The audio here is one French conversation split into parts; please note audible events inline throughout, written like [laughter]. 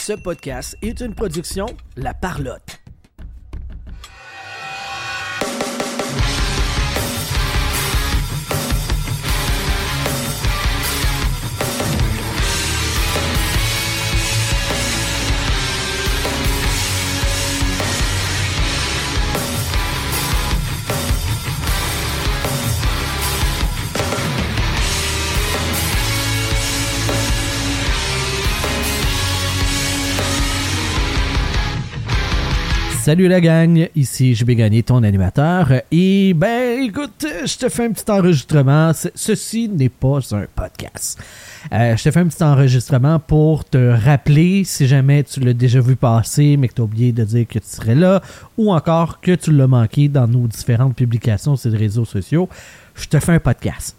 Ce podcast est une production La Parlotte. Salut la gang, ici vais gagner ton animateur. Et ben écoute, je te fais un petit enregistrement. Ceci n'est pas un podcast. Euh, je te fais un petit enregistrement pour te rappeler si jamais tu l'as déjà vu passer mais que tu as oublié de dire que tu serais là ou encore que tu l'as manqué dans nos différentes publications sur les réseaux sociaux. Je te fais un podcast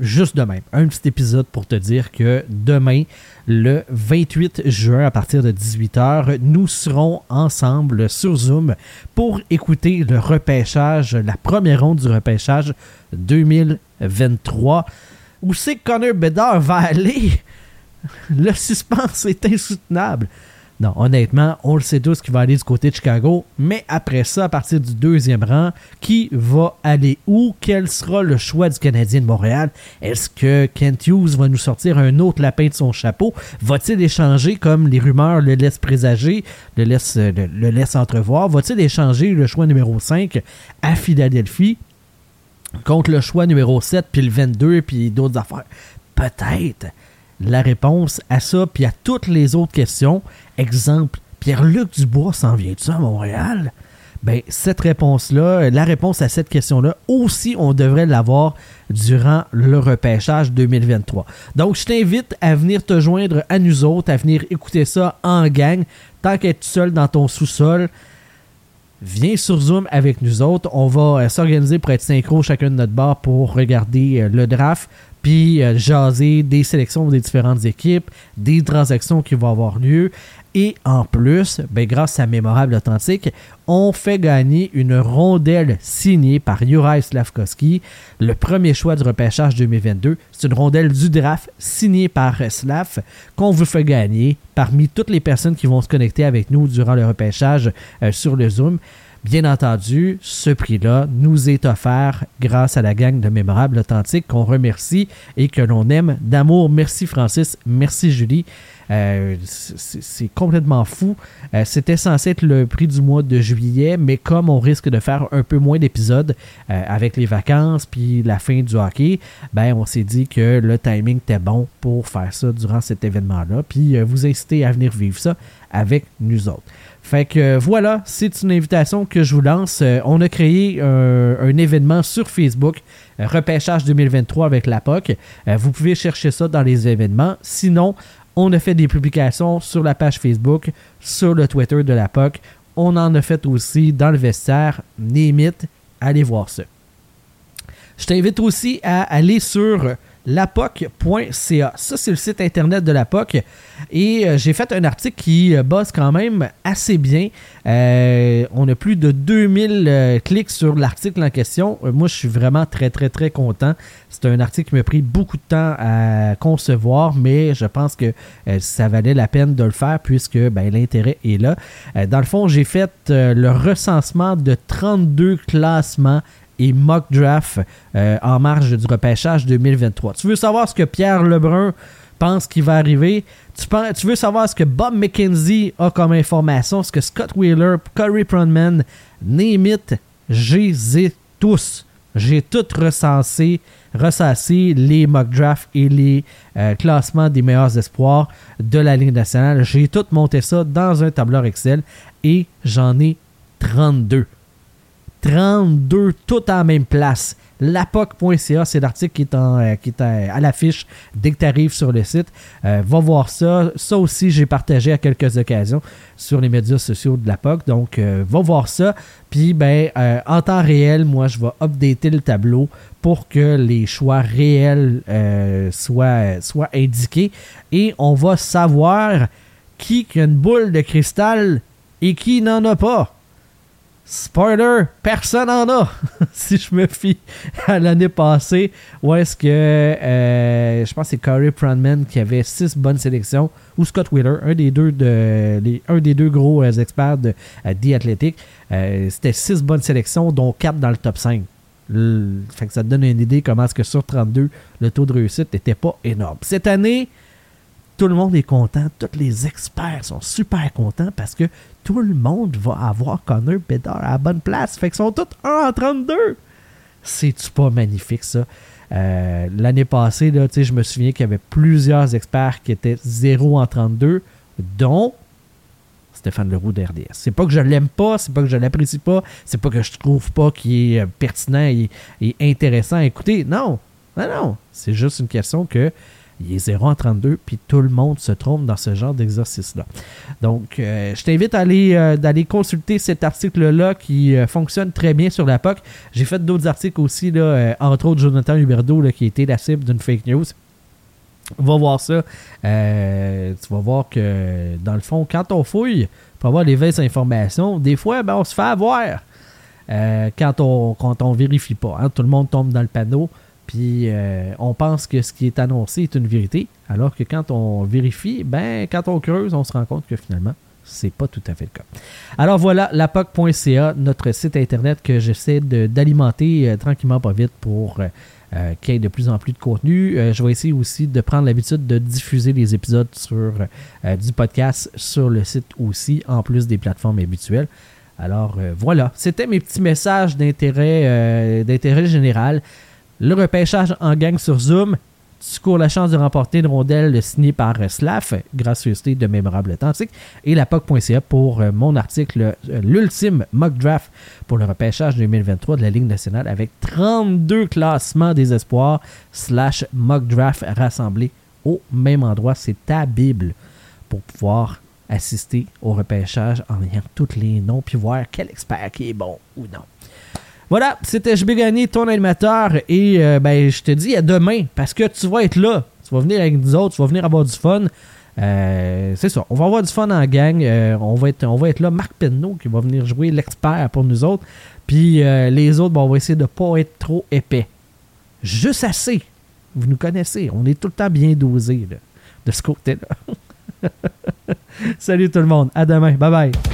juste de même. Un petit épisode pour te dire que demain, le 28 juin, à partir de 18h, nous serons ensemble sur Zoom pour écouter le repêchage, la première ronde du repêchage 2023. Où c'est que Connor Bedard va aller? [laughs] Le suspense est insoutenable. Non, honnêtement, on le sait tous qui va aller du côté de Chicago, mais après ça, à partir du deuxième rang, qui va aller où? Quel sera le choix du Canadien de Montréal? Est-ce que Kent Hughes va nous sortir un autre lapin de son chapeau? Va-t-il échanger, comme les rumeurs le laissent présager, le laissent, le, le entrevoir? Va-t-il échanger le choix numéro 5 à Philadelphie contre le choix numéro 7, puis le 22, puis d'autres affaires? Peut-être la réponse à ça, puis à toutes les autres questions. Exemple, Pierre-Luc Dubois s'en vient-tu à Montréal? Ben, cette réponse-là, la réponse à cette question-là, aussi, on devrait l'avoir durant le repêchage 2023. Donc, je t'invite à venir te joindre à nous autres, à venir écouter ça en gang, tant qu'être seul dans ton sous-sol. Viens sur Zoom avec nous autres. On va euh, s'organiser pour être synchro chacun de notre bar pour regarder euh, le draft puis euh, jaser des sélections des différentes équipes, des transactions qui vont avoir lieu. Et en plus, ben, grâce à Mémorable Authentique, on fait gagner une rondelle signée par Juraj Slavkovski, le premier choix du repêchage 2022. C'est une rondelle du draft signée par Slav qu'on vous fait gagner parmi toutes les personnes qui vont se connecter avec nous durant le repêchage euh, sur le Zoom. Bien entendu, ce prix-là nous est offert grâce à la gang de Mémorables Authentiques qu'on remercie et que l'on aime d'amour. Merci Francis, merci Julie. Euh, c'est complètement fou. Euh, c'était censé être le prix du mois de juillet, mais comme on risque de faire un peu moins d'épisodes euh, avec les vacances puis la fin du hockey, ben on s'est dit que le timing était bon pour faire ça durant cet événement-là. Puis vous inciter à venir vivre ça avec nous autres. Fait que voilà, c'est une invitation que je vous lance. on a créé un, événement sur Facebook, Repêchage 2023 avec la POC. vous pouvez chercher ça dans les événements. Sinon, on a fait des publications sur la page Facebook, sur le Twitter de la POC. On en a fait aussi dans le vestiaire. Némite, allez voir ça. Je t'invite aussi à aller sur lapoc.ca. Ça, c'est le site internet de la POC. Et euh, j'ai fait un article qui euh, bosse quand même assez bien. Euh, on a plus de 2000 clics sur l'article en question. moi, je suis vraiment très, très, très content. C'est un article qui m'a pris beaucoup de temps à concevoir, mais je pense que ça valait la peine de le faire puisque ben, l'intérêt est là. dans le fond, j'ai fait le recensement de 32 classements et mock draft euh, en marge du repêchage 2023. Tu veux savoir ce que Pierre Lebrun pense qu'il va arriver? Tu, veux savoir ce que Bob McKenzie a comme information, ce que Scott Wheeler, Corey Pronman, Name j'ai tous. J'ai tout recensé, ressassé les mock drafts et les euh, classements des meilleurs espoirs de la Ligue nationale. J'ai tout monté ça dans un tableur Excel et j'en ai 32. 32, tout en même place. Lapoc.ca, c'est l'article qui est, euh, qui est à, l'affiche dès que tu arrives sur le site. Euh, va voir ça. Ça aussi, j'ai partagé à quelques occasions sur les médias sociaux de l'APOC. Donc, euh, va voir ça. Puis, ben, en temps réel, moi, je vais updater le tableau pour que les choix réels soient, soient indiqués. Et on va savoir qui a une boule de cristal et qui n'en a pas. Spoiler, personne en a, [laughs] si je me fie à l'année passée, où est-ce que euh, je pense que c'est Corey Pronman qui avait six bonnes sélections, ou Scott Wheeler, un des deux, gros euh, experts de The Athletic. C'était six bonnes sélections, dont quatre dans le top 5. fait que ça te donne une idée comment est-ce que sur 32, le taux de réussite n'était pas énorme. Cette année, tout le monde est content, tous les experts sont super contents parce que tout le monde va avoir Connor Bedard à la bonne place. Fait qu'ils sont tous 1 en 32. C'est-tu pas magnifique, ça? Euh, l'année passée, là, je me souviens qu'il y avait plusieurs experts qui étaient 0 en 32, dont Stéphane Leroux d'RDS. C'est pas que je l'aime pas, c'est pas que je l'apprécie pas, c'est pas que je trouve pas qu'il est euh, pertinent et, et, intéressant à écouter. Non, non, non. C'est juste une question que il est 0 en 32, puis tout le monde se trompe dans ce genre d'exercice-là. Donc, euh, je t'invite à aller, euh, d'aller consulter cet article-là qui euh, fonctionne très bien sur la POC. J'ai fait d'autres articles aussi, là, entre autres Jonathan Huberdeau, qui était la cible d'une fake news. Va voir ça. tu vas voir que, dans le fond, quand on fouille pour avoir les vraies informations, des fois, ben, on se fait avoir quand, on, quand on vérifie pas. Hein. Tout le monde tombe dans le panneau. Puis euh, on pense que ce qui est annoncé est une vérité, alors que quand on vérifie, ben quand on creuse, on se rend compte que finalement, c'est pas tout à fait le cas. Alors voilà, lapoc.ca, notre site internet que j'essaie d'alimenter euh, tranquillement pas vite pour euh, qu'il y ait de plus en plus de contenu. je vais essayer aussi de prendre l'habitude de diffuser les épisodes sur du podcast sur le site aussi, en plus des plateformes habituelles. Alors voilà, c'était mes petits messages d'intérêt d'intérêt général. Le repêchage en gang sur Zoom. Tu cours la chance de remporter une rondelle signée par Slav, gracieuseté de Mémorable Authentique, et la POC.ca pour euh, mon article euh, L'ultime mock draft pour le repêchage 2023 de la Ligue nationale avec 32 classements des espoirs slash mock draft rassemblés au même endroit. C'est ta Bible pour pouvoir assister au repêchage en ayant tous les noms puis voir quel expert qui est bon ou non. Voilà, c'était JB Gagné, ton animateur. Et euh, ben, je te dis à demain parce que tu vas être là. Tu vas venir avec nous autres, tu vas venir avoir du fun. Euh, c'est ça, on va avoir du fun en gang. Euh, on, va être, on va être là. Marc Penneau qui va venir jouer l'expert pour nous autres. Puis les autres, on va essayer de ne pas être trop épais. Juste assez. Vous nous connaissez. On est tout le temps bien dosé de ce côté-là. [laughs] Salut tout le monde. À demain. Bye bye.